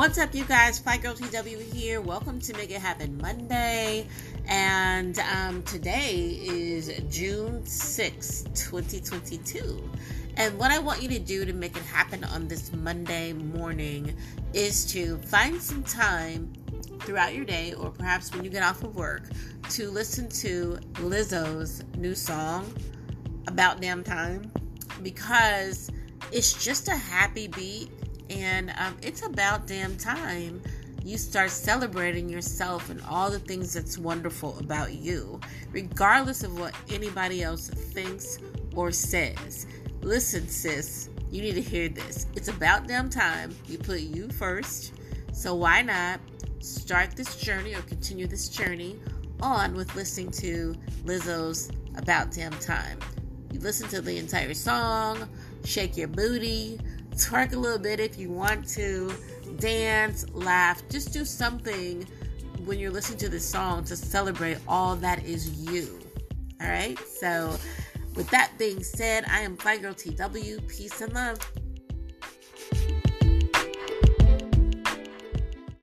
What's up, you guys? Fly Girl TW here. Welcome to Make It Happen Monday. And um, today is June 6, 2022. And what I want you to do to make it happen on this Monday morning is to find some time throughout your day, or perhaps when you get off of work, to listen to Lizzo's new song, About Damn Time, because it's just a happy beat and um, it's about damn time you start celebrating yourself and all the things that's wonderful about you, regardless of what anybody else thinks or says. Listen, sis, you need to hear this. It's about damn time you put you first. So why not start this journey or continue this journey on with listening to Lizzo's About Damn Time? You listen to the entire song, shake your booty, twerk a little bit if you want to, dance, laugh, just do something when you're listening to this song to celebrate all that is you. All right, so with that being said, I am Fly Girl TW. Peace and love.